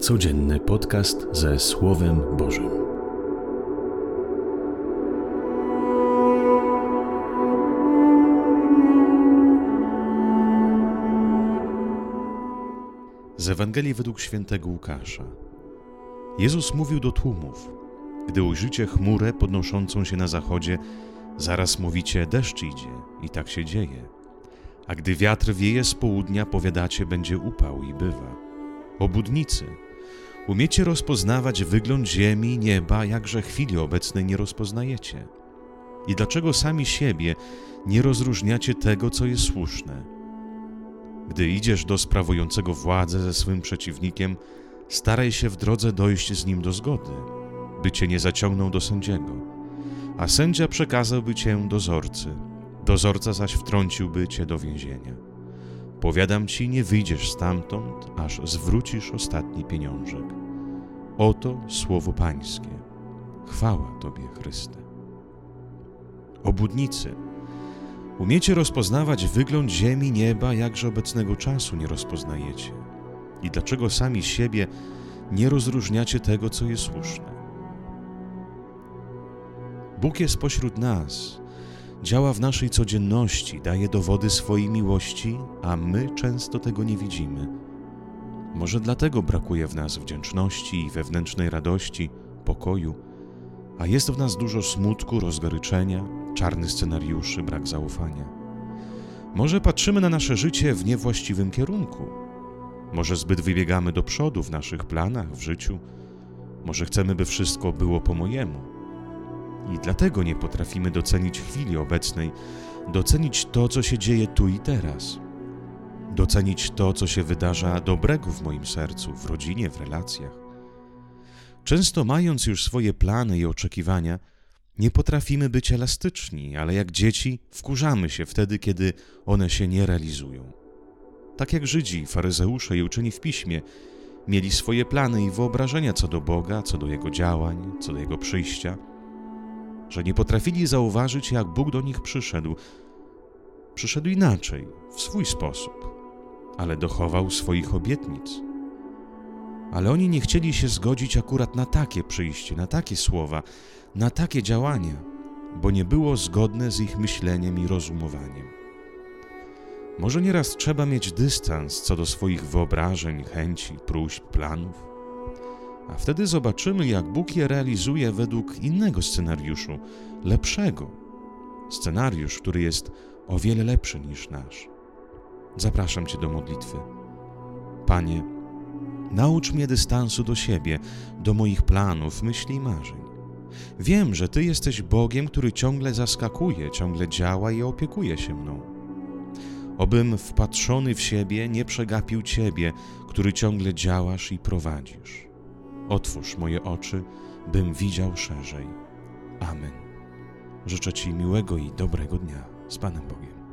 Codzienny podcast ze Słowem Bożym. Z Ewangelii według świętego Łukasza. Jezus mówił do tłumów: Gdy ujrzycie chmurę podnoszącą się na zachodzie, zaraz mówicie: deszcz idzie, i tak się dzieje. A gdy wiatr wieje z południa, powiadacie: będzie upał, i bywa. Obudnicy, umiecie rozpoznawać wygląd ziemi i nieba, jakże chwili obecnej nie rozpoznajecie. I dlaczego sami siebie nie rozróżniacie tego, co jest słuszne? Gdy idziesz do sprawującego władzę ze swym przeciwnikiem, staraj się w drodze dojść z nim do zgody, by cię nie zaciągnął do sędziego, a sędzia przekazałby cię dozorcy, dozorca zaś wtrąciłby cię do więzienia. Powiadam ci, nie wyjdziesz stamtąd, aż zwrócisz ostatni pieniążek. Oto słowo Pańskie. Chwała Tobie, Chryste. Obudnicy, umiecie rozpoznawać wygląd ziemi, nieba, jakże obecnego czasu nie rozpoznajecie. I dlaczego sami siebie nie rozróżniacie tego, co jest słuszne? Bóg jest pośród nas, działa w naszej codzienności, daje dowody swojej miłości, a my często tego nie widzimy. Może dlatego brakuje w nas wdzięczności i wewnętrznej radości, pokoju, a jest w nas dużo smutku, rozgoryczenia, czarnych scenariuszy, brak zaufania. Może patrzymy na nasze życie w niewłaściwym kierunku. Może zbyt wybiegamy do przodu w naszych planach, w życiu. Może chcemy, by wszystko było po mojemu. I dlatego nie potrafimy docenić chwili obecnej, docenić to, co się dzieje tu i teraz. Docenić to, co się wydarza dobrego w moim sercu, w rodzinie, w relacjach. Często mając już swoje plany i oczekiwania, nie potrafimy być elastyczni, ale jak dzieci wkurzamy się wtedy, kiedy one się nie realizują. Tak jak Żydzi, faryzeusze i uczeni w piśmie mieli swoje plany i wyobrażenia co do Boga, co do Jego działań, co do Jego przyjścia, że nie potrafili zauważyć, jak Bóg do nich przyszedł. Przyszedł inaczej, w swój sposób, ale dochował swoich obietnic. Ale oni nie chcieli się zgodzić akurat na takie przyjście, na takie słowa, na takie działania, bo nie było zgodne z ich myśleniem i rozumowaniem. Może nieraz trzeba mieć dystans co do swoich wyobrażeń, chęci, próśb, planów, a wtedy zobaczymy, jak Bóg je realizuje według innego scenariuszu, lepszego. Scenariusz, który jest o wiele lepszy niż nasz. Zapraszam Cię do modlitwy. Panie, naucz mnie dystansu do siebie, do moich planów, myśli i marzeń. Wiem, że Ty jesteś Bogiem, który ciągle zaskakuje, ciągle działa i opiekuje się mną. Obym wpatrzony w siebie nie przegapił Ciebie, który ciągle działasz i prowadzisz. Otwórz moje oczy, bym widział szerzej. Amen. Życzę Ci miłego i dobrego dnia z Panem Bogiem.